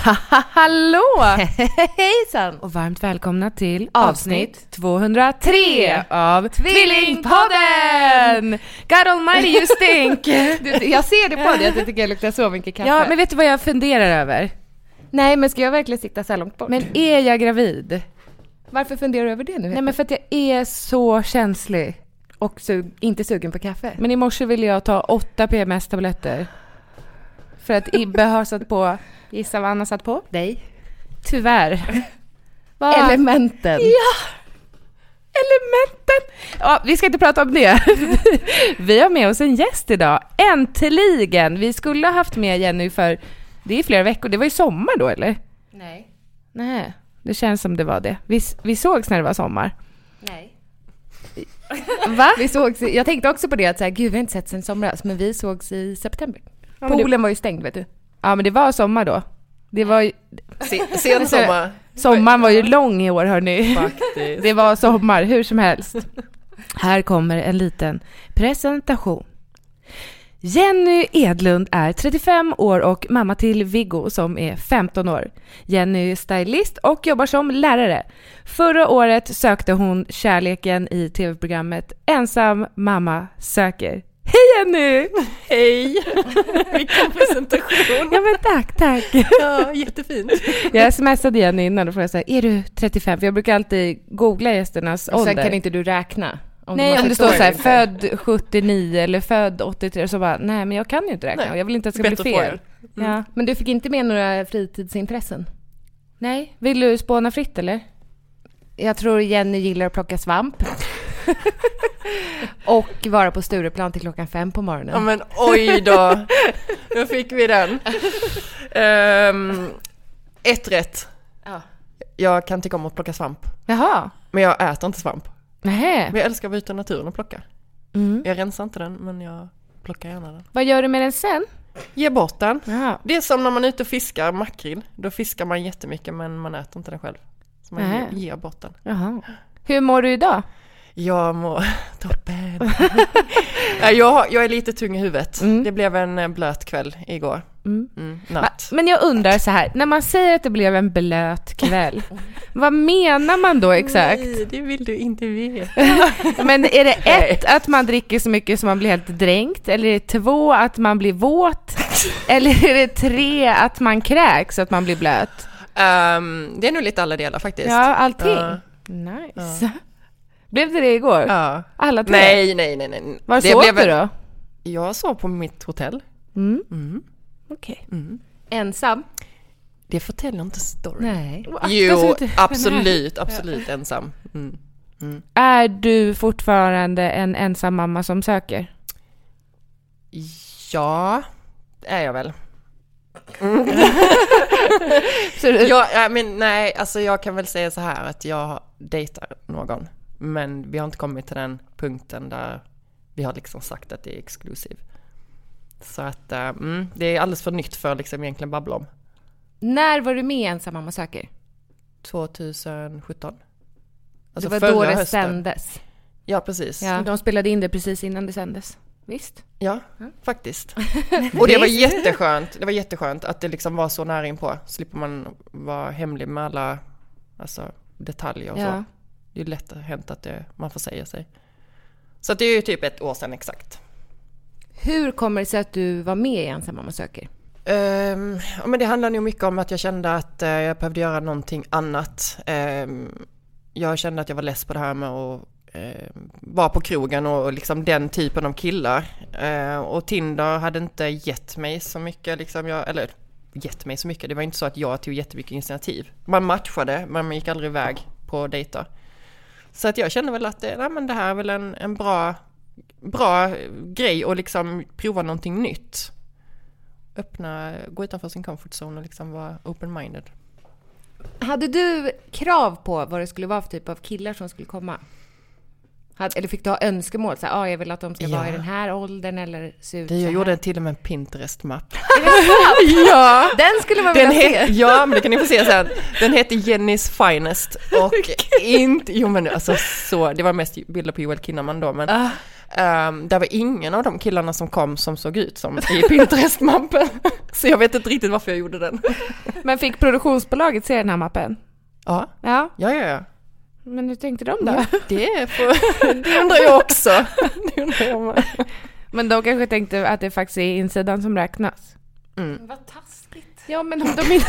Hallå! Hejsan! Och varmt välkomna till Avsnitt avsnitt 203 av Tvillingpodden! God almighty you stink! Du, jag ser det på dig att du tycker jag luktar så mycket kaffe. Ja, men vet du vad jag funderar över? Nej, men ska jag verkligen sitta så här långt bort? Men är jag gravid? varför funderar du över det nu? Nej, men för att jag är så känslig. Och sug, inte sugen på kaffe? Men i morse ville jag ta åtta PMS-tabletter. För att Ibbe har satt på, gissa vad Anna satt på? dig? Tyvärr. Vad? Elementen. Ja! Elementen! Ja, vi ska inte prata om det. Vi har med oss en gäst idag. Äntligen! Vi skulle ha haft med Jenny för, det är flera veckor, det var ju sommar då eller? Nej. Nej, det känns som det var det. Vi, vi sågs när det var sommar. Nej. Va? Vi sågs, jag tänkte också på det att så här, gud vi har inte sett sen somras, men vi sågs i september. Det- Poolen var ju stängd vet du. Ja, men det var sommar då. Det var ju, Sen sommar. sommaren var ju lång i år hörni. Faktiskt. Det var sommar, hur som helst. Här kommer en liten presentation. Jenny Edlund är 35 år och mamma till Viggo som är 15 år. Jenny är stylist och jobbar som lärare. Förra året sökte hon kärleken i tv-programmet Ensam mamma söker. Hej Jenny! Hej! Vilken presentation. Ja men tack, tack. Ja, jättefint. Jag smsade Jenny innan och frågade så här, är du 35? För jag brukar alltid googla gästernas ålder. sen kan inte du räkna. Om Nej, om det står år så här, eller inte. född 79 eller född 83, så bara, nej men jag kan ju inte räkna Nej, och jag vill inte att det ska bli fel. fråga. Ja. Men du fick inte med några fritidsintressen? Nej, vill du spåna fritt eller? Jag tror Jenny gillar att plocka svamp. och vara på Stureplan till klockan fem på morgonen. Ja men oj då. Då fick vi den. Ehm, ett rätt. Ja. Jag kan tycka om att plocka svamp. Jaha. Men jag äter inte svamp. Nähä. Men jag älskar att vara ute i naturen och plocka. Mm. Jag rensar inte den, men jag plockar gärna den. Vad gör du med den sen? Ge bort den. Jaha. Det är som när man är ute och fiskar makrill. Då fiskar man jättemycket men man äter inte den själv. Så man ger, ger bort den. Jaha. Hur mår du idag? Jag mår toppen. Ja, jag, jag är lite tung i huvudet. Mm. Det blev en eh, blöt kväll igår. Mm. Mm, natt. Men jag undrar så här, när man säger att det blev en blöt kväll, vad menar man då exakt? Nej, det vill du inte veta. Men är det ett, att man dricker så mycket så man blir helt dränkt? Eller är det två, att man blir våt? Eller är det tre, att man kräks så att man blir blöt? Ehm, det är nog lite alla delar faktiskt. Ja, allting. Ja. Nice. Blev det det igår? Ja. Alla tre? Nej, nej, nej, nej. Var Det sov blev du då? Jag sov på mitt hotell. Mm. Mm. Okej. Mm. Ensam? Det förtäljer inte storyn. Nej. Jo, absolut, absolut ensam. Mm. Mm. Är du fortfarande en ensam mamma som söker? Ja, är jag väl. Så du, Ja, ja, men nej, alltså jag kan väl säga så här att jag dejtar någon. Men vi har inte kommit till den punkten där vi har liksom sagt att det är exklusiv. Så att eh, mm, det är alldeles för nytt för att liksom egentligen babbla om. När var du med i Ensam mamma söker? 2017. det Alltså var förra då det hösten. sändes. Ja, precis. Ja. De spelade in det precis innan det sändes. visst. Ja, faktiskt. Och det var jätteskönt. Det var jätteskönt att det liksom var så nära inpå. Slipper man vara hemlig med alla alltså, detaljer och Ja. så. Det är lätt hänt att det, man får säga sig. Så att det är ju typ ett år sedan exakt. Hur kommer det sig att du var med i Ensam mamma söker? Ja, men det handlar nog mycket om att jag kände att eh, jag behövde göra någonting annat. Ehm, jag kände att jag var less på det här med att eh, vara på krogen och, och liksom den typen av killar. Och Tinder hade inte gett mig så mycket, liksom jag, eller gett mig så mycket, det var inte så att jag tog jättemycket initiativ. Man matchade, men man gick aldrig iväg på dejter. Så att jag kände väl att det, nej, men det här är väl en, en bra, bra grej och liksom prova någonting nytt öppna, gå utanför sin comfort zone och liksom vara open-minded. Hade du krav på vad det skulle vara för typ av killar som skulle komma? Eller fick du ha önskemål? Så här, ah, jag vill att de ska vara i Ja. den här åldern eller se ut Det, jag gjorde till och med en Pinterest-mapp. ja! Den skulle man vilja se. ja, men det kan ni få se sen. Den heter Jennys Finest och inte, jo men alltså så, det var mest bilder på Joel Kinnaman då men Ah. ehm, det var ingen av de killarna som kom som såg ut som i Pinterest-mappen. Så jag vet inte riktigt varför jag gjorde den. Men fick produktionsbolaget se den här mappen? Ja, Ja, ja, ja. ja. Men hur tänkte de då? ja det, får, det undrar jag också. Det undrar jag med. Men de kanske tänkte att det faktiskt är insidan som räknas. Mm. Vad taskigt. Ja, men om de inte...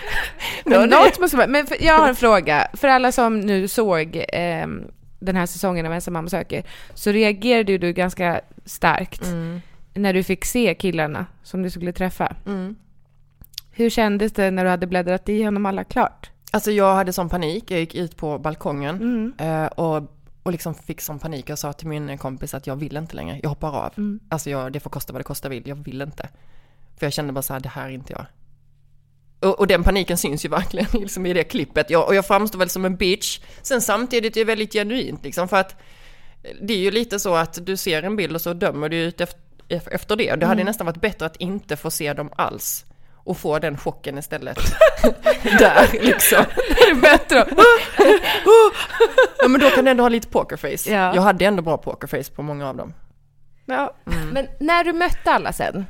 Men något måste vara... Men för, jag har en fråga. För alla som nu såg ehm, den här säsongen av Ensam mamma söker, så reagerade du ganska starkt Mm. när du fick se killarna som du skulle träffa. Mm. Hur kändes det när du hade bläddrat igenom alla klart? Alltså jag hade sån panik, jag gick ut på balkongen Mm. eh, och, och liksom fick sån panik. Jag sa till min kompis att jag vill inte längre, jag hoppar av. Mm. Alltså jag, det får kosta vad det kosta vill, jag vill inte. För jag kände bara så här, det här är inte jag. Och, och den paniken syns ju verkligen liksom i det klippet. Jag, och jag framstår väl som en bitch. Sen samtidigt är det väldigt genuint liksom för att det är ju lite så att du ser en bild och så dömer du ut efter, efter det. Det hade nästan varit bättre att inte få se dem alls. Och få den chocken istället. Där liksom. Det är bättre. Ja men då kan du ändå ha lite pokerface. Ja. Jag hade ändå bra pokerface på många av dem. Ja. Men när du mötte alla sen,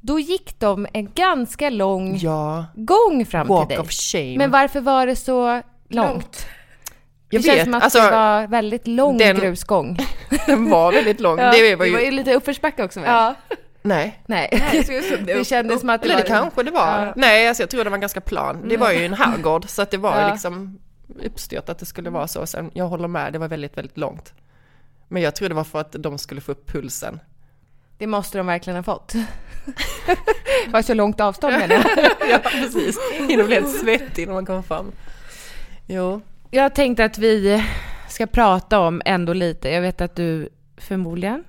då gick de en ganska lång Ja, gång fram walk till dig. of shame. Men varför var det så långt? jag det känns vet, som att alltså det var väldigt lång den- grusgång. den var väldigt lång. Ja, det var ju, lite uppförsbacke också väl? Nej. Nej, det kändes som att det Eller var... det kanske det var. Ja. Nej, alltså jag tror det var ganska plan. Det var ju en herrgård så att det var ju Ja. liksom uppstyrt att det skulle vara så. Sen, jag håller med, det var väldigt, väldigt långt. Men jag tror det var för att de skulle få upp pulsen. Det måste de verkligen ha fått. det var så långt avstånd menar jag. ja, precis. Hinner bli helt svettig när man kommer fram. Jo. Jag tänkte att vi ska prata om ändå lite. Jag vet att du förmodligen,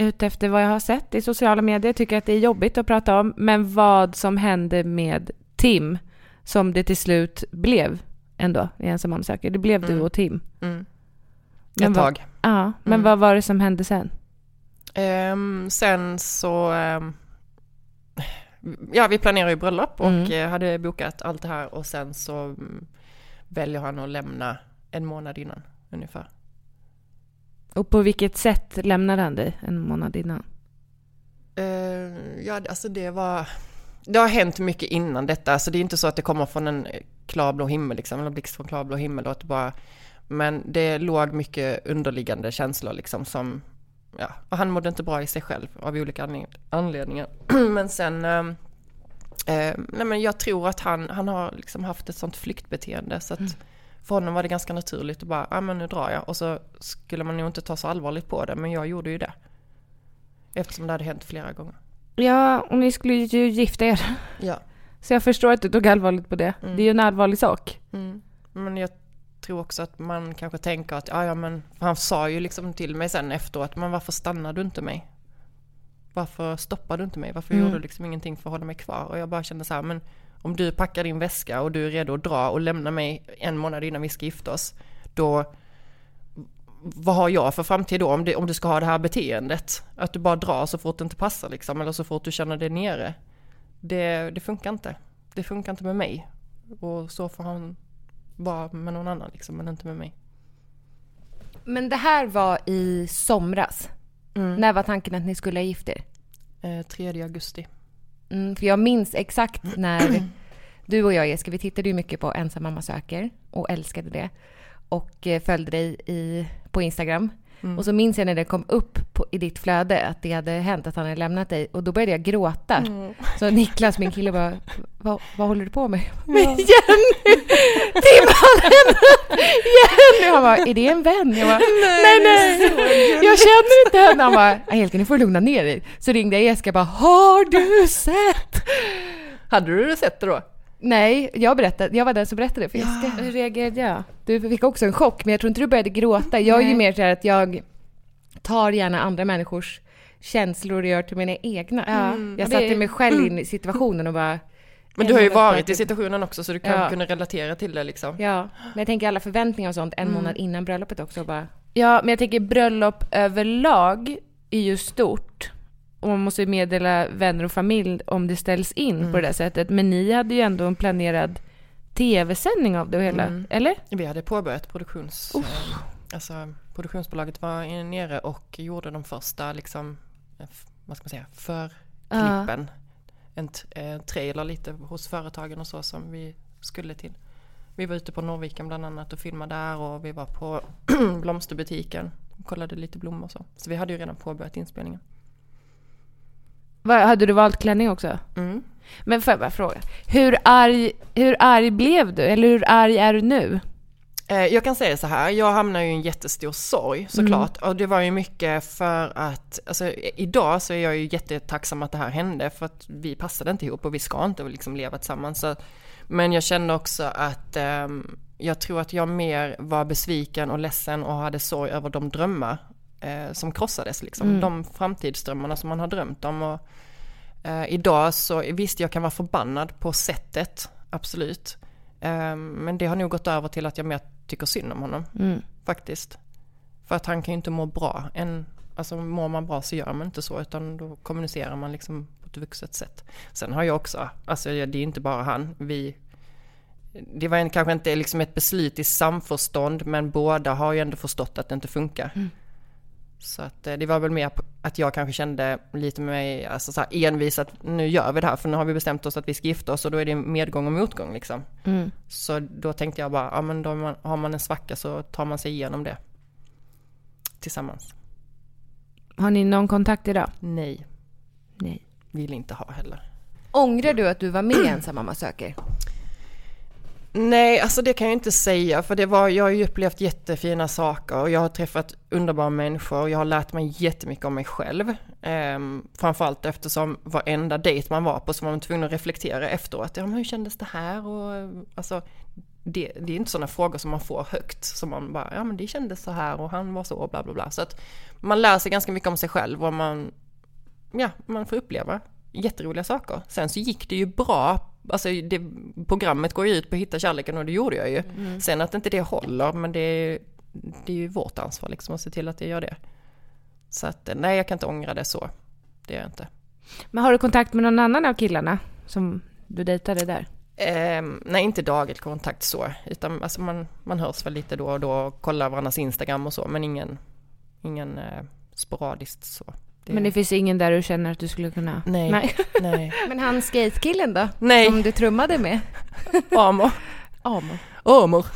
utefter vad jag har sett i sociala medier, tycker att det är jobbigt att prata om. Men vad som hände med Tim, som det till slut blev ändå i Ensam söker. Det blev du Mm. och Tim. Mm. Ett tag. Ja, men Mm. vad var det som hände sen? Ehm, sen så, ehm, ja vi planerar ju bröllop och Mm. eh, hade bokat allt det här och sen så mm, väljer han att lämna en månad innan ungefär. Och på vilket sätt lämnade han dig en månad innan? Ehm, ja alltså det var, det har hänt mycket innan detta, så det är inte så att det kommer från en klarblå himmel liksom, eller blixt från klarblå himmel och att det bara, men det låg mycket underliggande känslor liksom som, ja, och han mådde inte bra i sig själv av olika anled- anledningar. men sen, eh, nej men jag tror att han, han har liksom haft ett sånt flyktbeteende så att för honom var det ganska naturligt att bara, ja men nu drar jag och så skulle man nog inte ta så allvarligt på det, men jag gjorde ju det. Eftersom det hade hänt flera gånger. Ja, och ni skulle ju gifta er. Ja. Så jag förstår att du tog allvarligt på det. Mm. Det är ju en allvarlig sak. Mm. Men jag tror också att man kanske tänker att, ja ja men, han sa ju liksom till mig sen efteråt, men varför stannar du inte mig? Varför stoppar du inte mig? Varför Mm. gjorde du liksom ingenting för att hålla mig kvar? Och jag bara kände så här, men om du packar din väska och du är redo att dra och lämna mig en månad innan vi ska gifta oss, då vad har jag för framtid då om, det, om du ska ha det här beteendet? Att du bara drar så fort det inte passar liksom, eller så fort du känner dig nere. Det, det funkar inte. Det funkar inte med mig. Och så får han vara med någon annan liksom, men inte med mig. Men det här var i somras. När var tanken att ni skulle ha gift er? Eh, 3 augusti. Mm, för jag minns exakt när du och jag, Jessica, vi tittade ju mycket på Ensam mamma söker och älskade det. Och eh, följde dig i, på Instagram. Och så minns jag när det kom upp på, i ditt flöde att det hade hänt, att han hade lämnat dig. Och då började jag gråta. Så Niklas, min kille, bara, vad, vad håller du på med? Men Jenny! Tim har lämnat Jenny! Han bara, är det en vän? Jag bara, nej, nej, jag känner inte henne. Han bara, Angelica, nu får du lugna ner dig. Så ringde jag Jessica och bara, har du sett? Hade du sett det då? Nej, jag berättade, jag var den som berättade för Jessica. Hur reagerade jag? Du fick också en chock, men jag tror inte du började gråta. Jag är ju mer så här att jag tar gärna andra människors känslor och gör till mina egna. Ja, Jag satte mig själv in i situationen och bara... Men du har ju varit i till- situationen också så du kan Ja. kunna relatera till det liksom. Ja, men jag tänker alla förväntningar och sånt en månad innan bröllopet också och bara... Ja, men jag tänker bröllop överlag är ju stort. Och man måste ju meddela vänner och familj om det ställs in på det där sättet. Men ni hade ju ändå en planerad tv-sändning av det och hela, Mm. eller? Vi hade påbörjat produktions... Eh, alltså produktionsbolaget var nere och gjorde de första liksom, eh, vad ska man säga, förklippen. En, t- eh, trailer lite hos företagen och så som vi skulle till. Vi var ute på Norrviken bland annat och filmade där och vi var på blomsterbutiken och kollade lite blommor och så. Så vi hade ju redan påbörjat inspelningen. Hade du valt klänning också? Mm. Men får jag bara fråga, hur arg, hur arg blev du? Eller hur arg är du nu? Eh, Jag kan säga så här, jag hamnar ju i en jättestor sorg såklart. Och det var ju mycket för att, alltså idag så är jag ju jättetacksam att det här hände för att vi passade inte ihop och vi ska inte liksom leva tillsammans. Så, men jag kände också att ehm, jag tror att jag mer var besviken och ledsen och hade sorg över de drömmar eh, som krossades liksom. De framtidsdrömmarna som man har drömt om. Och, eh, idag så visst jag kan vara förbannad på sättet, absolut. Ehm, Men det har nog gått över till att jag mer tycker synd om honom. Faktiskt. För att han kan ju inte må bra. En, alltså mår man bra så gör man inte så utan då kommunicerar man liksom på ett vuxet sätt. Sen har jag också, alltså det är inte bara han, vi det var en, kanske inte liksom ett beslut i samförstånd men båda har ju ändå förstått att det inte funkar. Så att eh, det var väl mer på- att jag kanske kände lite med mig, alltså så här envis att nu gör vi det här för nu har vi bestämt oss att vi ska gifta oss och då är det medgång och motgång liksom. Så då tänkte jag bara, ja men då har man- har man en svacka så tar man sig igenom det. Tillsammans. Har ni någon kontakt idag? Nej, Nej. vill inte ha heller. Ångrar du att du var med i Ensam mamma söker? Nej, alltså det kan jag inte säga för det var, jag har ju upplevt jättefina saker och jag har träffat underbara människor och jag har lärt mig jättemycket om mig själv. Ehm, framförallt eftersom varenda dejt man var på så var man tvungen att reflektera efteråt. Ja, men hur kändes det här? Och, alltså, det, det är inte sådana frågor som man får högt som man bara, ja men det kändes så här och han var så och bla bla bla. Så att man lär sig ganska mycket om sig själv och man, ja, man får uppleva jätteroliga saker. Sen så gick det ju bra, alltså det, programmet går ju ut på att hitta kärleken och det gjorde jag ju. Sen att inte det håller, men det, är- det är ju vårt ansvar liksom att se till att det gör det. Så att nej, jag kan inte ångra det så. Det gör jag inte. Men har du kontakt med någon annan av killarna som du dejtade där? Ehm, nej, inte daglig kontakt så, utan alltså man, man hörs väl lite då och då och kollar varandras Instagram och så, men ingen, ingen eh, sporadiskt så. Det- Men det finns ingen där du känner att du skulle kunna... Nej. Nej. Nej. Men han skatekillen då? Nej. Som du trummade med? Amor. Amor. Amor.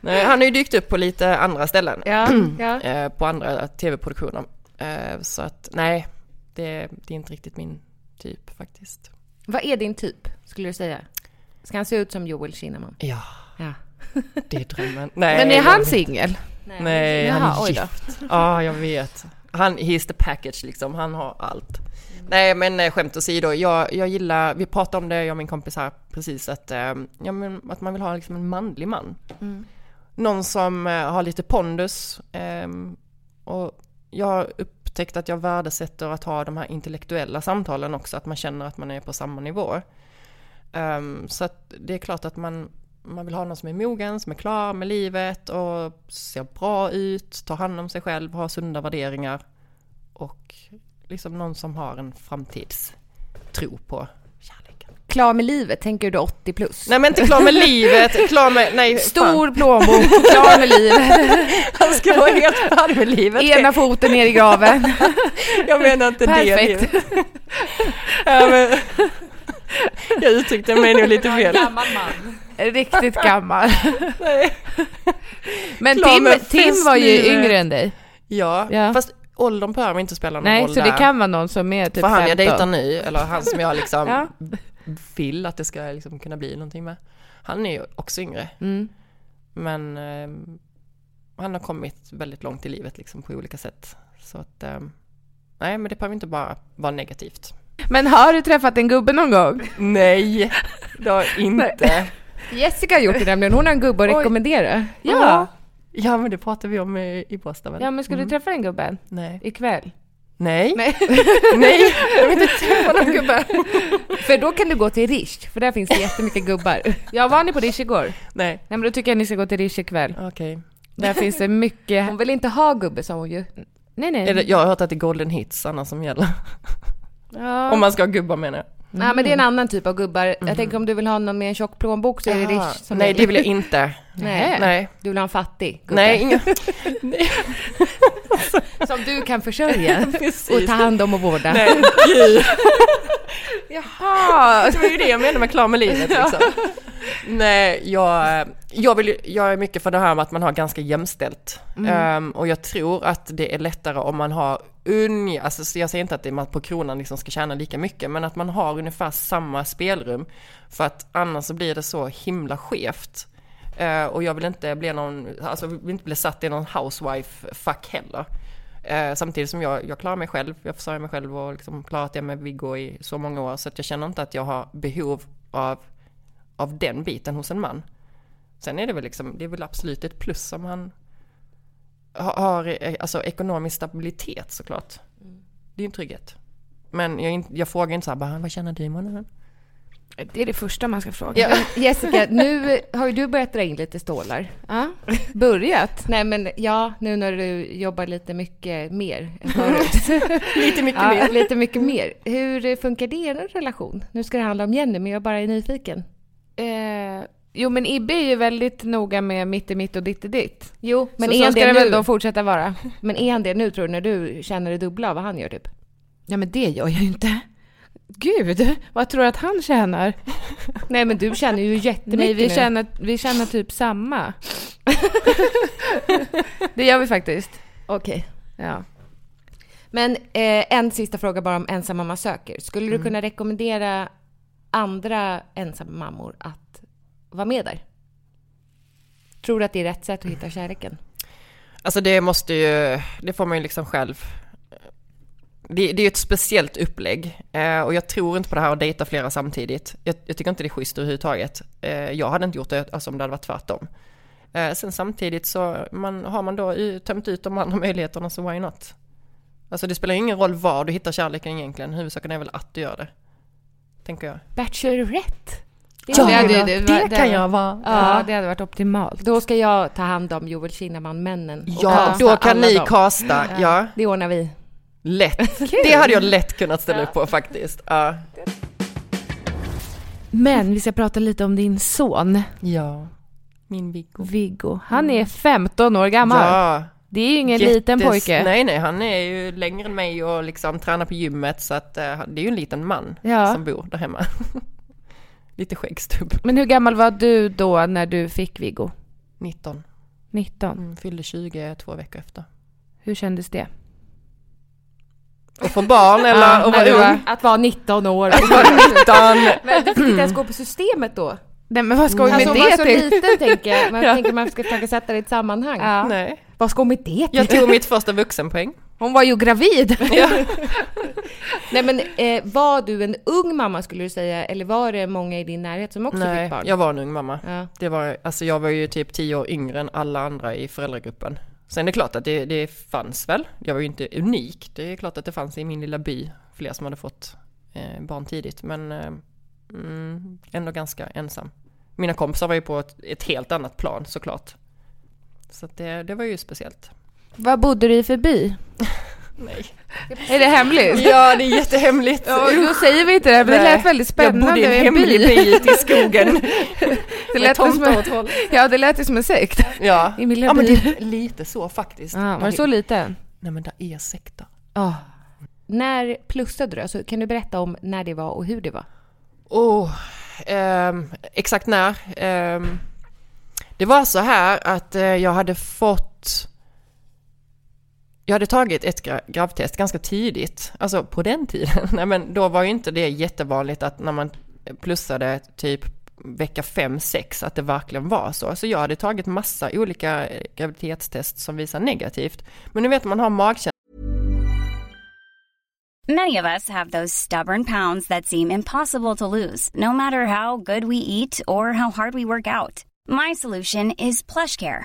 Nej, han har ju dykt upp på lite andra ställen. Ja, ja. eh, på andra tv-produktioner. Eh, så att nej, det, det är inte riktigt min typ faktiskt. Vad är din typ, skulle du säga? Ska han se ut som Joel Kinnaman? Ja, Ja. det är drömmen. Nej, Men är han singel? Nej, han Jaha, är gift. Ja, jag vet. Han, he's the package liksom, han har allt. Nej men eh, skämt åsido, jag, jag gillar, vi pratade om det jag och min kompis här precis att, eh, ja, men, att man vill ha liksom en manlig man. Någon som eh, har lite pondus ehm, och jag har upptäckt att jag värdesätter att ha de här intellektuella samtalen också, att man känner att man är på samma nivå. Ehm, så att det är klart att man, man vill ha någon som är mogen, som är klar med livet och ser bra ut, tar hand om sig själv, har sunda värderingar och liksom någon som har en framtidstro på kärleken. klar med livet, tänker du 80 plus? Nej men inte klar med livet, klar med, nej fan. Stor plånbok, klar med livet. Han ska vara helt färdig med livet. Ena foten ner i graven. Jag menar inte det Perfekt. Ja, men, jag uttryckte mig nog lite fel. man. Riktigt gammal. Nej. Men Klar Tim, Tim var ju yngre än dig. Ja, Ja. fast åldern behöver inte spela någon Nej, roll så det där. kan vara någon som är typ För han jag 15. dejtar nu, eller han som jag liksom Ja. vill att det ska liksom kunna bli någonting med. Han är ju också yngre. Mm. Men eh, han har kommit väldigt långt i livet liksom på olika sätt. Så att, eh, nej men det behöver inte bara vara negativt. Men har du träffat en gubbe någon gång? Nej, det har jag inte. Jessica har gjort det nämligen, hon har en gubbe att Oj. rekommendera. Ja. Ja men det pratade vi om i, i Båstad väl? Ja, men ska du Mm. träffa den gubben Nej. ikväll? Nej. Nej. Nej, jag vill inte träffa någon gubbe. För då kan du gå till Rish, för där finns det jättemycket gubbar. Ja, var ni på Rish igår? Nej, Nej, men då tycker jag ni ska gå till Rish ikväll. okej. Där finns det mycket... Hon vill inte ha gubbe, sa hon ju. Nej, nej. Jag har hört att det är golden hits annars som gäller. Ja. Om man ska ha gubbar menar jag. Nej, men det är en annan typ av gubbar. Jag tänker om du vill ha någon med en tjock plånbok så är det. Rish som Nej, gäller. det vill jag inte. Nej. Nej. Du vill ha en fattig gubbe. Nej, inga... Som du kan försörja och ta hand om och vårda. Nej. Jaha! Det var ju det jag menade med klar med livet liksom. Nej, jag, jag, vill, jag är mycket för det här med att man har ganska jämställt. Ehm, och jag tror att det är lättare om man har unga, alltså så jag säger inte att det är man på kronan liksom ska tjäna lika mycket, men att man har ungefär samma spelrum. För att annars så blir det så himla skevt. Eh, och jag vill inte bli någon, alltså vill inte bli satt i någon housewife-fack heller. Eh, samtidigt som jag, jag klarar mig själv, jag försörjer mig själv och liksom klarat det med Viggo i så många år. Så att jag känner inte att jag har behov av, av den biten hos en man. Sen är det väl liksom, det är väl absolut ett plus om han har, har eh, alltså, ekonomisk stabilitet såklart. Det är en trygghet. Men jag, jag frågar inte så här, bara, vad känner du i månaden? Det är det första man ska fråga. Ja. Jessica, nu har ju du börjat dra in lite stålar. Ja. Börjat? Nej men ja, nu när du jobbar lite mycket mer än förut. Lite mycket ja, mer. Lite mycket mer. Hur funkar det i er relation? Nu ska det handla om Jenny, men jag bara är nyfiken. Eh, jo men Ibbe är ju väldigt noga med mitt är mitt och ditt är ditt. Jo, men så är så ska det väl då fortsätta vara? Men är han det nu tror du, när du känner det dubbla av vad han gör typ? Ja men det gör jag ju inte. Gud, vad tror du att han tjänar? Nej men du känner ju jättemycket Nej, vi nu. känner, vi känner typ samma. det gör vi faktiskt. Okej. Ja. Men eh, en sista fråga bara om ensamma söker. Skulle Mm. du kunna rekommendera andra ensamma mammor att vara med där? Tror du att det är rätt sätt att hitta kärleken? Alltså det måste ju, det får man ju liksom själv. Det, det är ju ett speciellt upplägg eh, och jag tror inte på det här att dejta flera samtidigt. Jag, jag tycker inte det är schysst överhuvudtaget. Eh, jag hade inte gjort det alltså, om det hade varit tvärtom. Eh, sen samtidigt så man, har man då tömt ut de andra möjligheterna så why not? Alltså det spelar ingen roll var du hittar kärleken egentligen, huvudsaken är väl att du gör det. Tänker jag. Bachelorette? Ja, det hade det- det- Det det- kan jag vara. Ja, det hade varit optimalt. Då ska jag ta hand om Joel Kinnaman-männen. Ja, då kan ni dem. kasta, ja. Det ordnar vi. Lätt. Det hade jag lätt kunnat ställa upp på faktiskt. Ja. Men vi ska prata lite om din son, ja. Min Viggo. Viggo. Han är 15 år gammal. Ja. Det är ju ingen Jättes- liten pojke. Nej, nej, han är ju längre än mig och liksom tränar på gymmet så att eh, det är ju en liten man Ja. som bor där hemma. Lite skäggstubb. Men hur gammal var du då när du fick Viggo? 19. 19. Mm, fyllde 20 två veckor efter. Hur kändes det? Och få barn eller Ja, att när vara ung. Att vara 19 år. Att vara 19. Men du fick inte ens gå på systemet då? Nej men vad ska vi med Alltså det var så till? liten tänker jag. Man Ja. tänker man ska försöka sätta det i ett sammanhang. Ja. Nej. Vad ska hon med det till? Jag tog mitt första vuxenpoäng. Hon var ju gravid. Nej men eh, var du en ung mamma skulle du säga? Eller var det många i din närhet som också Nej, fick barn? jag var en ung mamma. Ja. Det var, alltså jag var ju typ 10 år yngre än alla andra i föräldragruppen. Sen är det klart att det, det fanns väl, jag var ju inte unik, det är klart att det fanns i min lilla by fler som hade fått eh, barn tidigt, men eh, mm, ändå ganska ensam. Mina kompisar var ju på ett, ett helt annat plan såklart. Så det, det var ju speciellt. Vad bodde du i för by? Nej. Är det hemligt? Ja, det är jättehemligt. Ja, då säger vi inte det, men det lät väldigt spännande. Jag bodde i en bil. hemlig by ute i skogen. Det lät Med som en, ja, det lät ju som en sekt. Ja. I ja, men det är lite så faktiskt. Ja, var det så lite? Nej, men det är sekter. Ja. När plussade du? Alltså, kan du berätta om när det var och hur det var? Oh, ehm, exakt när? Ehm, det var så här att eh, jag hade fått... Jag hade tagit ett gravtest ganska tidigt, alltså på den tiden. Nej, men då var ju inte det jättevanligt att när man plussade typ vecka 5-6 att det verkligen var så. Så jag hade tagit massa olika eh, graviditetstest som visar negativt. Men nu vet man har magkänsla Many of us have those stubborn pounds that seem impossible to lose, no matter how good we eat or how hard we work out. My solution is PlushCare.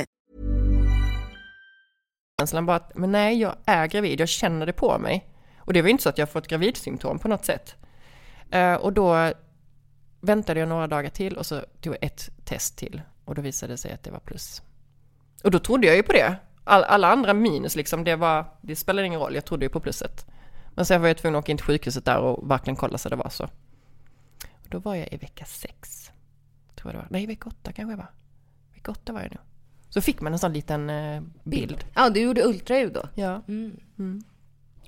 Känslan bara att, men nej, jag är gravid, jag känner det på mig. Och det var ju inte så att jag fått gravidsymptom på något sätt. Eh, och då väntade jag några dagar till och så tog jag ett test till och då visade det sig att det var plus. Och då trodde jag ju på det. All, alla andra minus liksom, det var, det spelade ingen roll, jag trodde ju på plusset. Men sen var jag tvungen att åka in till sjukhuset där och verkligen kolla så det var så. Och då var jag i vecka sex, tror jag det var. Nej, vecka åtta kanske jag var. Vecka åtta var jag nu. Så fick man en sån liten eh, bild. Ja, du gjorde ultraljud då. Ja.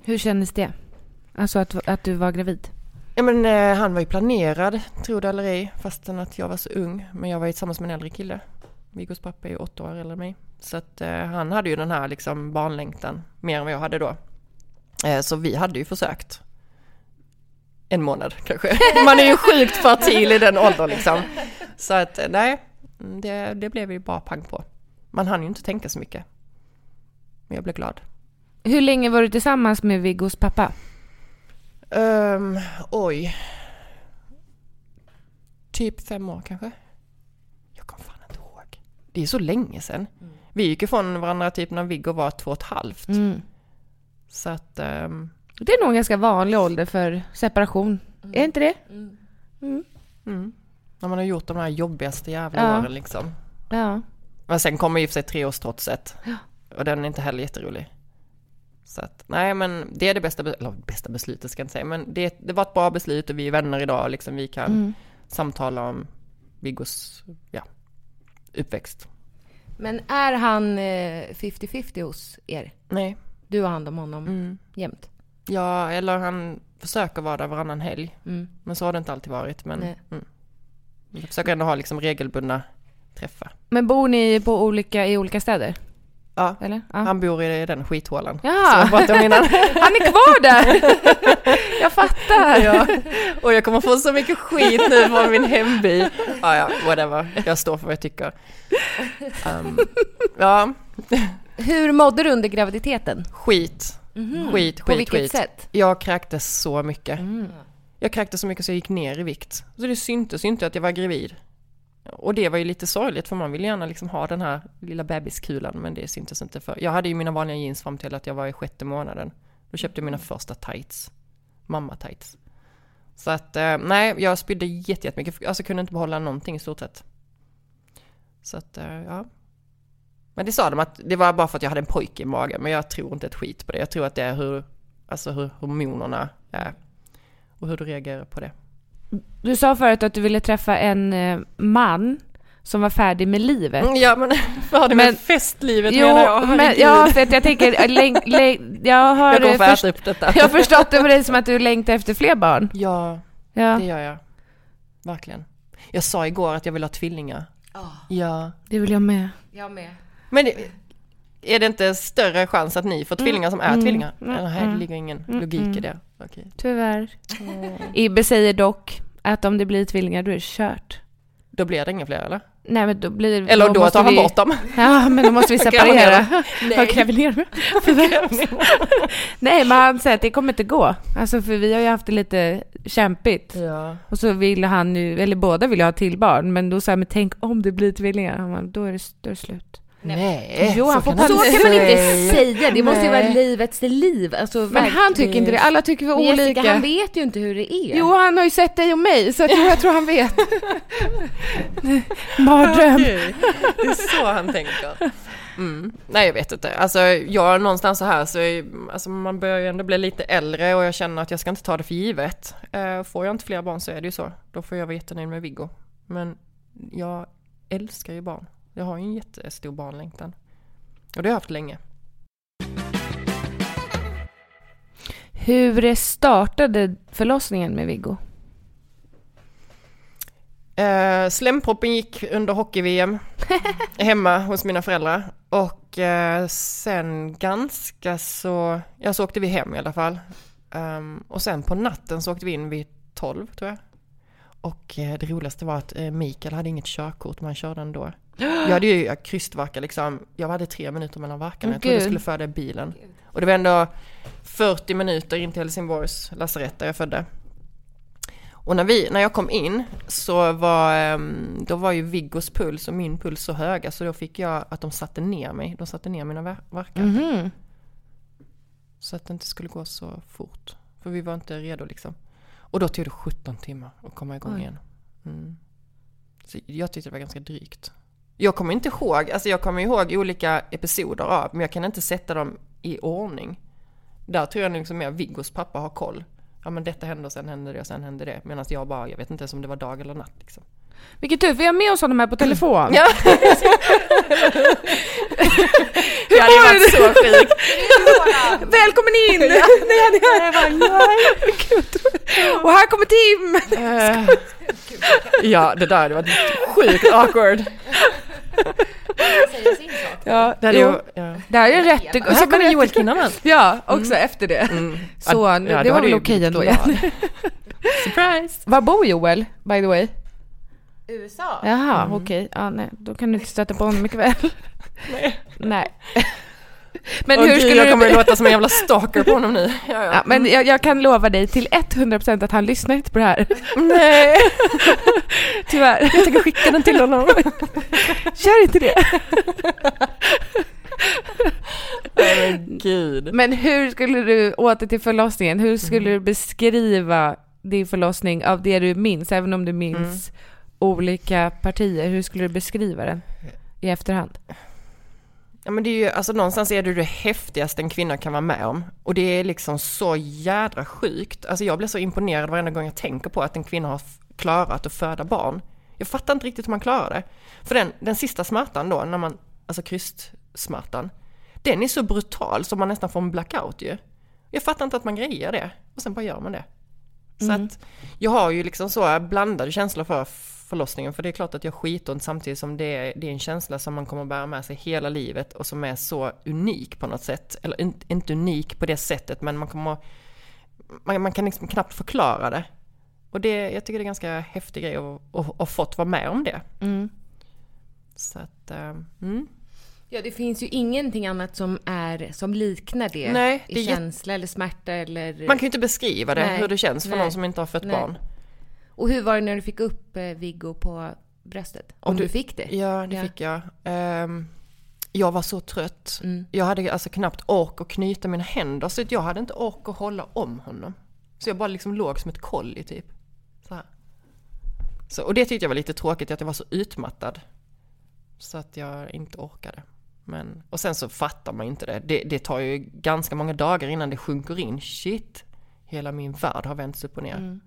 Hur kändes det? Alltså att, att du var gravid? Ja men eh, han var ju planerad, tro det eller ej, fastän att jag var så ung. Men jag var ju tillsammans med en äldre kille. Viggos pappa är ju åtta år äldre än mig. Så att eh, han hade ju den här liksom barnlängtan, mer än vad jag hade då. Eh, så vi hade ju försökt. En månad kanske. Man är ju sjukt fertil i den åldern liksom. Så att eh, nej, det, det blev ju bara pang på. Man hann ju inte tänka så mycket. Men jag blev glad. Hur länge var du tillsammans med Viggos pappa? Um, oj. Typ fem år kanske. Jag kommer fan inte ihåg. Det är så länge sedan. Vi gick ifrån varandra typ när Viggo var två och ett halvt. Mm. Så att, ehm, Det är nog en ganska vanlig ålder för separation. Är det inte det? mm. när man har gjort de här jobbigaste jävla Ja. åren liksom. Ja. Men sen kommer och för sig treårstrotset. Och den är inte heller jätterolig. Så att, nej men det är det bästa, eller bästa beslutet ska jag inte säga, men det, det var ett bra beslut och vi är vänner idag liksom. Vi kan Mm. samtala om Viggos, ja, uppväxt. Men är han eh, 50-50 hos er? Nej. Du har hand om honom Mm. jämt? Ja, eller han försöker vara där varannan helg. Mm. Men så har det inte alltid varit. Men mm. jag försöker ändå ha liksom regelbundna träffar. Men bor ni på olika, i olika städer? Ja, Eller? Ja. han bor i den skithålan. Ja. Han är kvar där! Jag fattar! ja. Och jag kommer få så mycket skit nu från min hemby. Ja, ja, whatever. Jag står för vad jag tycker. Um, ja, Hur mådde du under graviditeten? skit. Skit, skit, På vilket skit. sätt? Jag kräktes så mycket. Mm. Jag kräktes så mycket så jag gick ner i vikt. Så det syntes ju inte att jag var gravid. Och det var ju lite sorgligt för man vill gärna liksom ha den här lilla bebiskulan men det syntes inte för. Jag hade ju mina vanliga jeans fram till att jag var i sjätte månaden. Då köpte jag mina första tights. Mamma tights. Så att eh, nej, jag spydde jätte- jättemycket, alltså kunde inte behålla någonting i stort sett. Så att eh, ja. Men det sa de att det var bara för att jag hade en pojke i magen, men jag tror inte ett skit på det. Jag tror att det är hur, alltså hur hormonerna är och hur du reagerar på det. Du sa förut att du ville träffa en eh, man som var färdig med livet. Mm, Ja men Men- med festlivet Jo, menar jag? men, ja, för att jag tänker, läng, läng, jag har, jag kommer få först, upp detta. jag har förstått det på dig som att du längtar efter fler barn. Ja, Ja, det gör jag. Verkligen. Jag sa igår att jag vill ha tvillingar. Ja. det vill jag med. Jag med. Men det- är det inte större chans att ni får tvillingar som är Mm. tvillingar? Mm. Eller nej, det ligger ingen logik i Mm. det. Okej. Tyvärr. Ibbe säger dock att om det blir tvillingar då är det kört. Då blir det inga fler eller? Nej men då blir Eller då, måste tar han vi- bort dem. Ja men då måste vi separera. Nej. Gräver ner mig? Nej men han säger att det kommer inte gå. Alltså för vi har ju haft det lite kämpigt. Ja. Och så ville han nu, eller båda ville ha till barn. Men då sa jag, men tänk om det blir tvillingar. Han bara, då är det, då är det slut. Nej, Jo, han får kan Så kan man inte säga. det måste ju vara livets liv. Alltså, Men han tycker inte det, alla tycker vi Jessica, olika. han vet ju inte hur det är. Jo, han har ju sett dig och mig, så att, jo, jag tror han vet. Mardröm. Okej, Det är så han tänker. Mm. Nej jag vet inte. Alltså jag är någonstans så här så är, alltså, man börjar ju ändå bli lite äldre och jag känner att jag ska inte ta det för givet. Eh, får jag inte fler barn så är det ju så. Då får jag vara jättenöjd med Viggo. Men jag älskar ju barn. Jag har ju en jättestor barnlängtan. Och det har jag haft länge. Hur startade förlossningen med Viggo? Eh, slemproppen gick under hockey-VM hemma hos mina föräldrar. Och eh, sen ganska så, ja så åkte vi hem i alla fall. Ehm, och sen på natten så åkte vi in vid 12 tror jag. Och eh, det roligaste var att eh, Mikael hade inget körkort men han körde ändå. Jag hade ju krystverkar liksom, jag hade tre minuter mellan verkarna. Jag trodde jag skulle föda i bilen. Och det var ändå 40 minuter in till Helsingborgs lasarett där jag födde. Och när, vi, när jag kom in så var, ehm, då var ju Viggos puls och min puls så höga så då fick jag att de satte ner mig. De satte ner mina ver- verkar. Mhm. Så att det inte skulle gå så fort. För vi var inte redo liksom. Och då tog det 17 timmar att komma igång Oj. igen. Mm. Så jag tyckte det var ganska drygt. Jag kommer inte ihåg, alltså jag kommer ihåg olika episoder av, men jag kan inte sätta dem i ordning. Där tror jag liksom mer Viggos pappa har koll. Ja men detta hände och sen hände det och sen hände det. Medan jag bara, jag vet inte ens om det var dag eller natt liksom. Vilket tur, vi har med oss honom här på telefon. Ja. det hade ju varit så sjukt. Välkommen in! Nej, det är Gud. Och här kommer Tim! Eh, ja, det där hade varit sjukt awkward. Ja, Det jo, ju, ja. det här är en rättegång. Och så kommer Joel Kinnaman. Ja, också efter det. Mm. Så, Ja, det, var väl okej ändå. Surprise! Var bor Joel, by the way? USA. Jaha, okej. Ja, nej, då kan du inte stöta på honom ikväll. Nej. Nej. Men Åh hur gud, skulle jag du... kommer att låta som en jävla stalker på honom nu. Ja, ja. Ja, men jag, jag kan lova dig till 100% att han lyssnar inte på det här. Nej, Tyvärr. jag tänker skicka den till honom. Kör inte det. Men gud. Men hur skulle du, åter till förlossningen, hur skulle Mm. du beskriva din förlossning av det du minns, även om du minns Mm. Olika partier, hur skulle du beskriva den i efterhand? Ja men det är ju, alltså någonstans är det det häftigaste en kvinna kan vara med om. Och det är liksom så jädra sjukt. Alltså jag blir så imponerad varenda gång jag tänker på att en kvinna har klarat att föda barn. Jag fattar inte riktigt hur man klarar det. För den, den sista smärtan då, när man, alltså krystsmärtan, den är så brutal som man nästan får en blackout ju. Jag fattar inte att man grejer det. Och sen bara gör man det. Så att jag har ju liksom så blandade känslor för förlossningen. För det är klart att jag skitont samtidigt som det är, det är en känsla som man kommer bära med sig hela livet och som är så unik på något sätt. Eller inte, inte unik på det sättet men man kommer man, man kan liksom knappt förklara det. Och det, jag tycker det är ganska häftig grej att, att fått vara med om det. Mm. Så att, eh, mm. Ja, det finns ju ingenting annat som, är, som liknar det. Nej, det I känsla eller smärta eller... Man kan ju inte beskriva det, Nej, hur det känns för nej, någon som inte har fött nej. barn. Och hur var det när du fick upp eh, Viggo på bröstet? Om du, du- fick det? Ja, det Ja. fick jag. Ehm, jag var så trött. Mm. Jag hade alltså knappt ork att knyta mina händer så jag hade inte ork att hålla om honom. Så jag bara liksom låg som ett kolli typ. Så här. Så, och det tyckte jag var lite tråkigt, att jag var så utmattad. Så att jag inte orkade. Men, och sen så fattar man inte det. det. Det tar ju ganska många dagar innan det sjunker in. Shit, hela min värld har vänts upp och ner. Mm.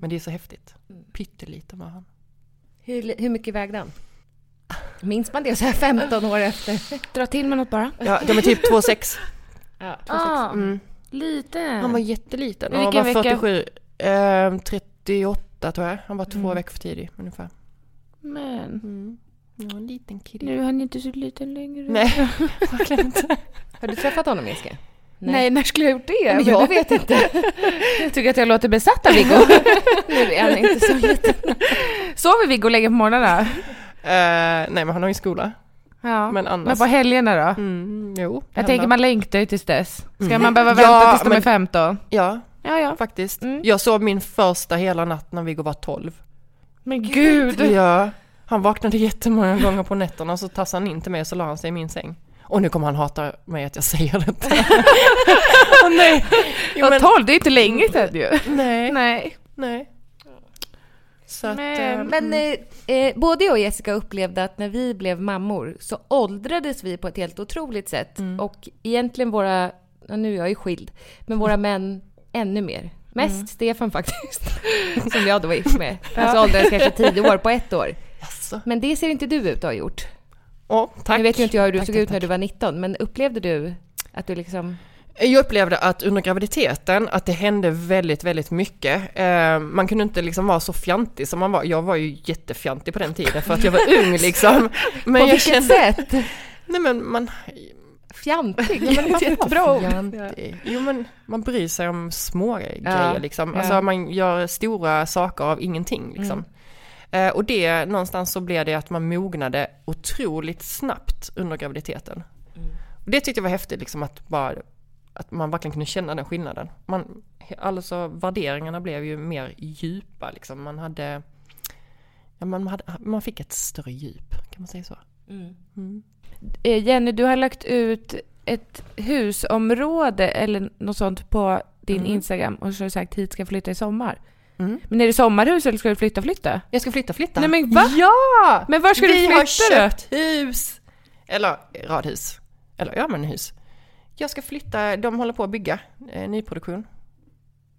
Men det är så häftigt. Pytteliten var han. Hur, hur mycket vägde han? Minns man det så här 15 år efter? Dra till med något bara. Ja, de är typ 2,6. Ja. Ah, Mm. liten. Han var jätteliten. I Han var vecka? 47, eh, 38 tror jag. Han var två Mm. veckor för tidig ungefär. Men Mm. Ja, en liten kille. nu är han inte så liten längre. Nej, verkligen inte. Har du träffat honom Jessica? Nej. när skulle jag gjort det? Men jag vet inte. Jag tycker att jag låter besatt av Viggo. nu är han inte så liten. Sover Viggo länge på morgnarna? Eh, nej, men han har ju skola. Ja. Men annars... Men på helgerna då? Mm, jo. Jag tänker man längtar ju tills dess. Ska Mm. man behöva vänta Ja, tills de är men- 15? Ja, Ja, ja. faktiskt. Mm. Jag sov min första hela natt när Viggo var 12. Men gud! Ja, han vaknade jättemånga gånger på nätterna och så tassade han in till mig och så la han sig i min säng. Och nu kommer han hata mig att jag säger detta. Åh nej! Jo, men- 12, det är inte länge sedan ju. Nej, Nej. nej. Att, Men- eh, Men eh, både jag och Jessica upplevde att när vi blev mammor så åldrades vi på ett helt otroligt sätt. Och egentligen våra, nu är jag ju skild, men våra män ännu mer. Mest Stefan faktiskt, som jag då var gift med. Alltså åldrades kanske tio år på ett år. jaså? Men det ser inte du ut att ha gjort. Åh, tack. Nu vet ju inte jag hur du Tack, såg tack, ut när tack. du var 19, men upplevde du att du liksom... Jag upplevde att under graviditeten att det hände väldigt, väldigt mycket. Eh, man kunde inte liksom vara så fjantig som man var. Jag var ju jättefjantig på den tiden för att jag var ung liksom. Men på jag vilket sätt? Nej men man... Fjantig? Nej, men Jättebra ord. fjantig. Jo men man bryr sig om små grejer liksom. ja. Alltså man gör stora saker av ingenting liksom. Eh, och det, någonstans så blev det att man mognade otroligt snabbt under graviditeten. Och det tyckte jag var häftigt liksom att bara att man verkligen kunde känna den skillnaden. Man, alltså värderingarna blev ju mer djupa liksom. Man hade, ja, man, hade, man fick ett större djup, kan man säga så? Mm. Eh, Jenny, du har lagt ut ett husområde eller något sånt på din Mm. Instagram och så har du sagt hit ska jag flytta i sommar. Mm. Men är det sommarhus eller ska du flytta flytta? Jag ska flytta, flytta. Nej men va? Ja! Men var ska Vi du flytta har då? köpt hus! Eller radhus. Eller ja men hus. Jag ska flytta, de håller på att bygga eh, nyproduktion.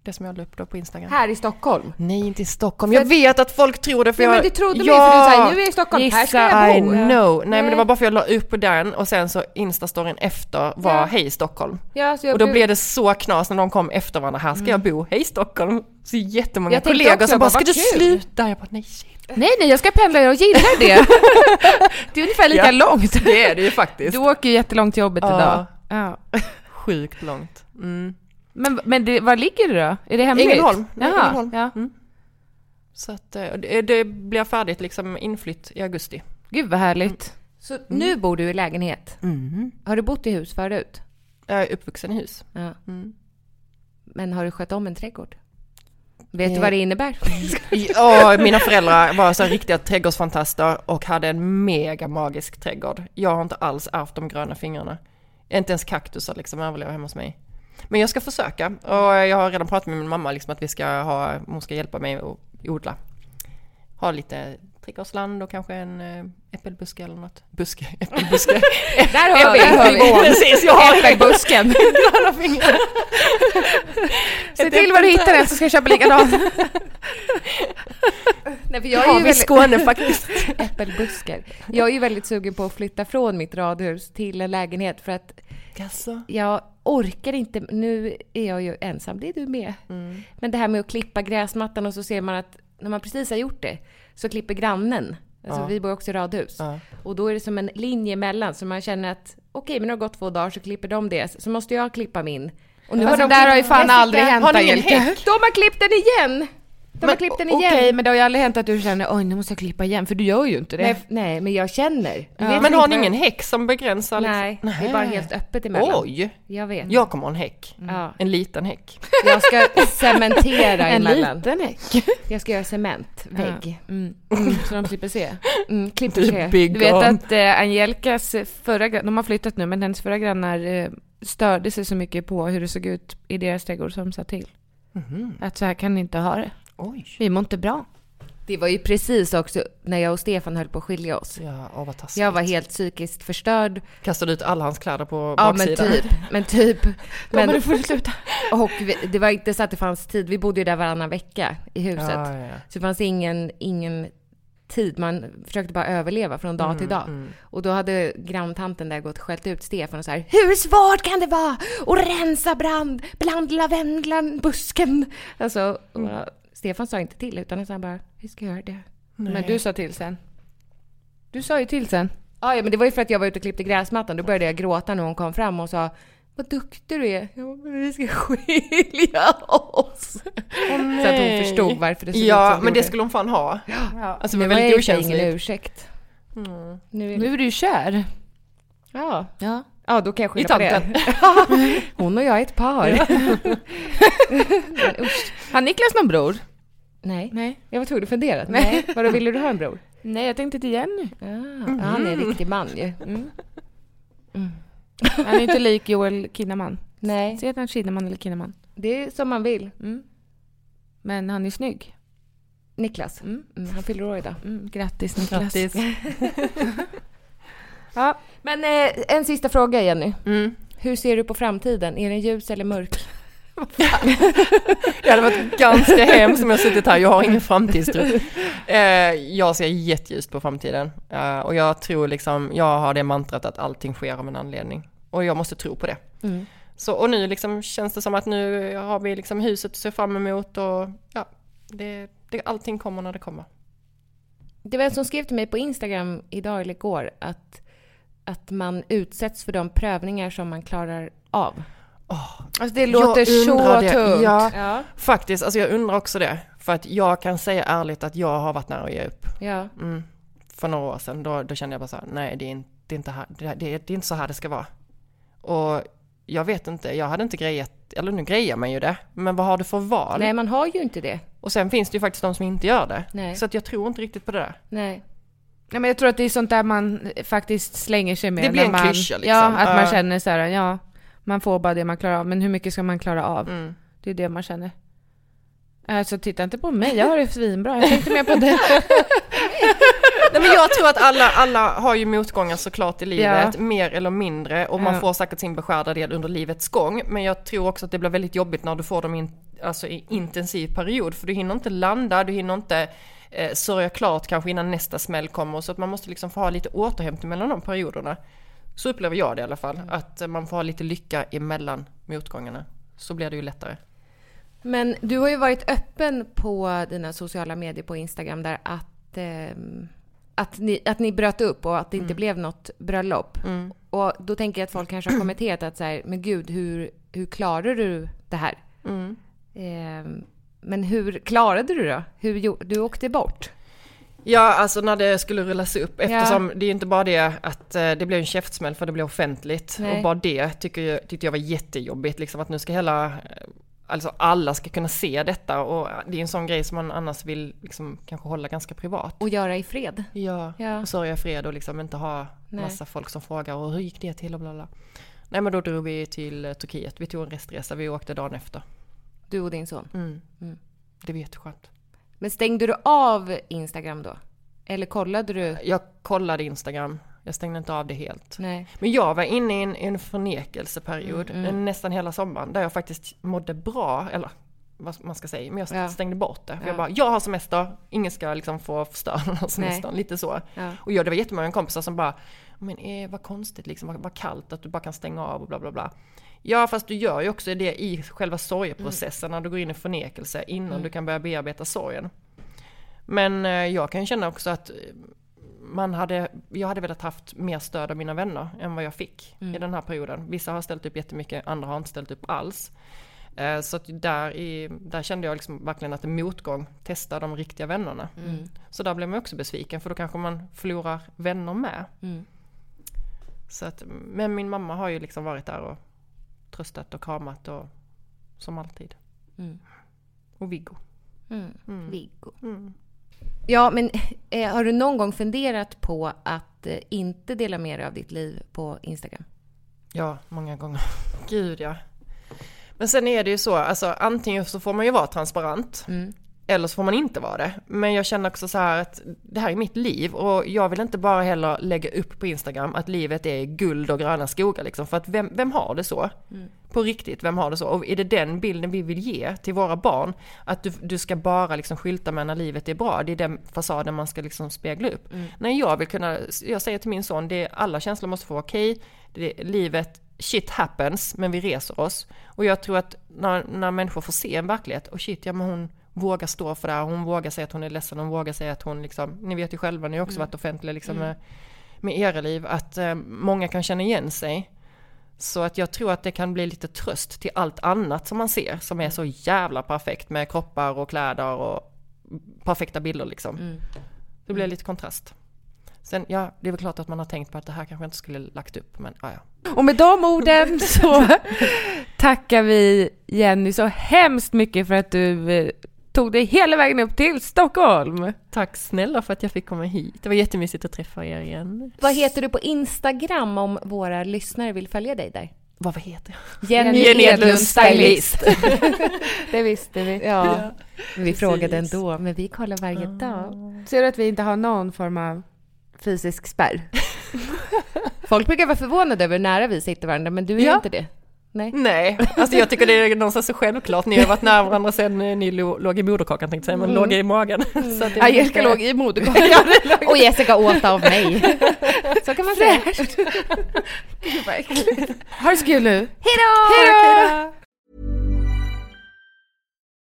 Det som jag la upp då på Instagram. Här i Stockholm? Nej, inte i Stockholm. Jag vet att folk tror det för Ja, jag... men det trodde mig för du sa nu är jag i Stockholm, här ska jag I bo. know. Nej, men det Nej. var bara för jag la upp på den och sen så instastoryn efter var Ja. Hej Stockholm. Ja, så jag Och då blev det så knas när de kom efter varandra. Här ska jag bo, Hej Stockholm. Så jättemånga Jag kollegor också, som bara, ska du kul." sluta? Jag bara, nej shit. Nej, nej, jag ska pendla, jag gillar det. det är ungefär lika Ja. långt. Det är det ju faktiskt. Du åker ju jättelångt till jobbet Ja. idag. Ja. Sjukt långt. Mm. Men, men det, var ligger det då? Är det hemligt? Ängelholm. Nej, Jaha, Ängelholm. Ja. Så att eh, det, det blir färdigt liksom inflytt i augusti. Gud vad härligt. Så nu bor du i lägenhet? Har du bott i hus förut? Jag är uppvuxen i hus. Ja. Mm. Men har du skött om en trädgård? Vet du Eh, vad det innebär? Ja, mina föräldrar var så riktiga trädgårdsfantaster och hade en mega magisk trädgård. Jag har inte alls ärvt de gröna fingrarna. Inte ens kaktusar liksom överlever hemma hos mig. Men jag ska försöka och jag har redan pratat med min mamma liksom att vi ska ha, hon ska hjälpa mig att odla. Ha lite trädgårdsland och kanske en äh, äppelbuske eller något. Buske, äppelbuske. Där har vi! Precis, jag har Äppelbusken. Se till var du hittar den så ska jag köpa likadan. Nej, för Jag jag är har ju väldigt... Skåne faktiskt. Äppelbuskar. Jag är ju väldigt sugen på att flytta från mitt radhus till en lägenhet för att Jaså? jag orkar inte. Nu är jag ju ensam, det är du med. Mm. Men det här med att klippa gräsmattan och så ser man att när man precis har gjort det så klipper grannen. Alltså Ja. vi bor också i radhus. Ja. Och då är det som en linje emellan så man känner att okej, men det har gått två dagar så klipper de det. Så måste jag klippa min. Och nu Alltså, de där har ju fan aldrig hänt har Angelica. De har klippt den igen! De har klippt den igen. Okej, men det har ju aldrig hänt att du känner oj nu måste jag klippa igen, för du gör ju inte det. Nej, nej, men jag känner. Vet Men har ni ingen häck som begränsar? liksom? Nej, det är bara helt öppet emellan. Oj! Jag vet. Jag kommer ha en häck. Ja. En liten häck. Jag ska cementera en emellan. liten häck. Jag ska göra cementvägg. Mm. Mm, så de slipper se. Mm, klipper är big Du vet on. att eh, Angelicas förra de har flyttat nu, men hennes förra grannar eh, störde sig så mycket på hur det såg ut i deras trädgård som sa till. Att så här kan ni inte ha det. Oj. Vi mår inte bra. Det var ju precis också när jag och Stefan höll på att skilja oss. Ja, åh vad taskigt. Jag var helt psykiskt förstörd. Kastade ut alla hans kläder på Ja, men baksidan. typ. Men typ. Men, Men, nu får du sluta. och vi, det var inte så att det fanns tid. Vi bodde ju där varannan vecka i huset. Ja, ja, ja. Så det fanns ingen, ingen tid. Man försökte bara överleva från dag till dag. Och då hade granntanten där gått och skällt ut Stefan och så här. Hur svårt kan det vara att rensa brand bland lavendlanbusken? Alltså, och Stefan sa inte till utan han sa bara, vi ska göra det. Men du sa till sen. Du sa ju till sen. Ja, ja, men det var ju för att jag var ute och klippte gräsmattan. Då började jag gråta när hon kom fram och sa vad duktig du är. Ja, men vi ska skilja oss. så att hon förstod varför det såg ut Ja, som men det skulle hon fan ha. Ja. Alltså det Nu var jag väldigt för sig ingen okänsligt. ursäkt. Mm. Nu är Nu är du ju kär. Ja. Ja. ja, då kan jag skylla på det. Hon och jag är ett par. men usch. Har Niklas någon bror? Nej, Nej. jag var tvungen att fundera. Nej, vadå, ville du ha en bror? Nej, jag tänkte till Jenny. Ja, ja, han är en riktig man ju. Mm. Han är inte lik Joel Kinnaman. Nej, Säg att han Kinnaman eller Kinnaman. det är som man vill. Mm. Men han är snygg. Niklas, Mm. mm, han fyller år idag. Mm. Grattis Niklas. Grattis. Ja, men eh, en sista fråga Jenny. Mm. Hur ser du på framtiden? Är den ljus eller mörk? Det hade varit ganska hemskt om jag suttit här, jag har ingen framtidstro. Eh, jag ser jätteljust på framtiden. Eh, och jag tror liksom, jag har det mantrat att allting sker av en anledning. Och jag måste tro på det. Mm. Så, och nu liksom känns det som att nu har vi liksom huset att se fram emot och ja, det, det, allting kommer när det kommer. Det var en som skrev till mig på Instagram idag eller igår att, att man utsätts för de prövningar som man klarar av. Alltså det låter Jag så undrar det. tungt. Ja. Ja. Faktiskt, alltså jag undrar också det. För att jag kan säga ärligt att jag har varit nära att ge upp. Ja. Mm. För några år sedan, då, då kände jag bara så här, nej det är inte, det är inte, här, det, är- det, är, det är inte så här det ska vara. Och jag vet inte, jag hade inte grejat, eller nu grejar man ju det, men vad har du för val? Nej, man har ju inte det. Och sen finns det ju faktiskt de som inte gör det. Nej. Så att jag tror inte riktigt på det där. Nej. Nej, men jag tror att det är sånt där man faktiskt slänger sig med. Det blir när en man, klyscha, liksom. Ja, att man Ja. känner så här, ja, man får bara det man klarar av. Men hur mycket ska man klara av? Mm. Det är det man känner. Alltså titta inte på mig, jag har det svinbra. Jag tänkte mer på det. Nej men jag tror att alla, alla har ju motgångar såklart i livet, Ja. mer eller mindre, och man Ja. får säkert sin beskärda del under livets gång. Men jag tror också att det blir väldigt jobbigt när du får dem i en alltså, i intensiv period, för du hinner inte landa, du hinner inte eh, sörja klart kanske innan nästa smäll kommer, så att man måste liksom få ha lite återhämtning mellan de perioderna. Så upplever jag det i alla fall, att eh, man får ha lite lycka emellan motgångarna. Så blir det ju lättare. Men du har ju varit öppen på dina sociala medier på Instagram där att, ehm, att, ni, att ni bröt upp och att det inte blev något bröllop. Och då tänker jag att folk kanske har kommenterat att så här, men gud, hur, hur klarar du det här? Ehm, men hur klarade du då? Hur, du åkte bort? Ja, alltså när det skulle rullas upp eftersom det är ju inte bara det att eh, det blev en käftsmäll för det blev offentligt. Nej. Och bara det tycker jag, tyckte jag var jättejobbigt, liksom att nu ska hela, eh, alltså alla ska kunna se detta och det är en sån grej som man annars vill liksom kanske hålla ganska privat. Och göra i fred? Ja, Ja. och sörja i fred och liksom inte ha Nej. massa folk som frågar och hur gick det till och bla bla. Nej men då drog vi till eh, Turkiet, vi tog en restresa, vi åkte dagen efter. Du och din son. Mm. Det var jätteskönt. Men stängde du av Instagram då? Eller kollade du? Jag kollade Instagram, jag stängde inte av det helt. Nej. Men jag var inne i en, en förnekelseperiod Mm, nästan hela sommaren där jag faktiskt mådde bra, eller vad man ska säga, men jag Ja. stängde bort det. För Ja. Jag bara, jag har semester, ingen ska liksom få förstöra semestern, lite så. Ja. Och jag, det var jättemånga kompisar som bara, men eh, vad konstigt liksom, vad, vad kallt att du bara kan stänga av och bla bla bla. Ja fast du gör ju också det i själva sorgeprocessen när du går in i förnekelse innan du kan börja bearbeta sorgen. Men eh, jag kan känna också att eh, man hade, jag hade velat haft mer stöd av mina vänner än vad jag fick i den här perioden. Vissa har ställt upp jättemycket, andra har inte ställt upp alls. Eh, Så att där, i, där kände jag liksom verkligen att en motgång testar de riktiga vännerna. Så där blev man också besviken för då kanske man förlorar vänner med. Så att, men min mamma har ju liksom varit där och tröstat och kramat och som alltid. Och Viggo. Viggo. Ja, men eh, har du någon gång funderat på att eh, inte dela med dig av ditt liv på Instagram? Ja, många gånger. Gud ja. Men sen är det ju så, alltså antingen så får man ju vara transparent. Mm. Eller så får man inte vara det. Men jag känner också så här att det här är mitt liv och jag vill inte bara heller lägga upp på Instagram att livet är guld och gröna skogar liksom. För att vem, vem har det så? På riktigt, vem har det så? Och är det den bilden vi vill ge till våra barn? Att du, du ska bara liksom skylta med när livet är bra. Det är den fasaden man ska liksom spegla upp. Nej, jag vill kunna, jag säger till min son, det är, alla känslor måste få vara okej. Det, livet, shit happens, men vi reser oss. Och jag tror att när, när människor får se en verklighet, och shit, ja men hon vågar stå för det här, hon vågar säga att hon är ledsen, hon vågar säga att hon liksom, ni vet ju själva, ni har också varit offentliga liksom med, med era liv, att eh, många kan känna igen sig. Så att jag tror att det kan bli lite tröst till allt annat som man ser, som är så jävla perfekt med kroppar och kläder och perfekta bilder liksom. Det blir lite kontrast. Sen, ja, det är väl klart att man har tänkt på att det här kanske inte skulle lagt upp, men ja, ja. Och med de orden så tackar vi Jenny så hemskt mycket för att du eh, tog dig hela vägen upp till Stockholm. Tack snälla för att jag fick komma hit. Det var jättemysigt att träffa er igen. Vad heter du på Instagram om våra lyssnare vill följa dig där? Vad, vad heter jag? Jenny, Jenny Edlund, stylist. Det visste vi. Ja, vi precis. frågade ändå, men vi kollar varje dag. Ser du att vi inte har någon form av fysisk spärr? Folk brukar vara förvånade över hur nära vi sitter varandra, men du är Ja. inte det. Nej. Nej, alltså jag tycker det är någonstans så självklart. Ni har varit nära varandra sen eh, ni låg i moderkakan tänkte jag säga, men låg i magen. Så att det Angelica lite- låg i moderkakan. Och Jessica åt av mig. Så kan man säga. Ha det så kul nu. Hej då!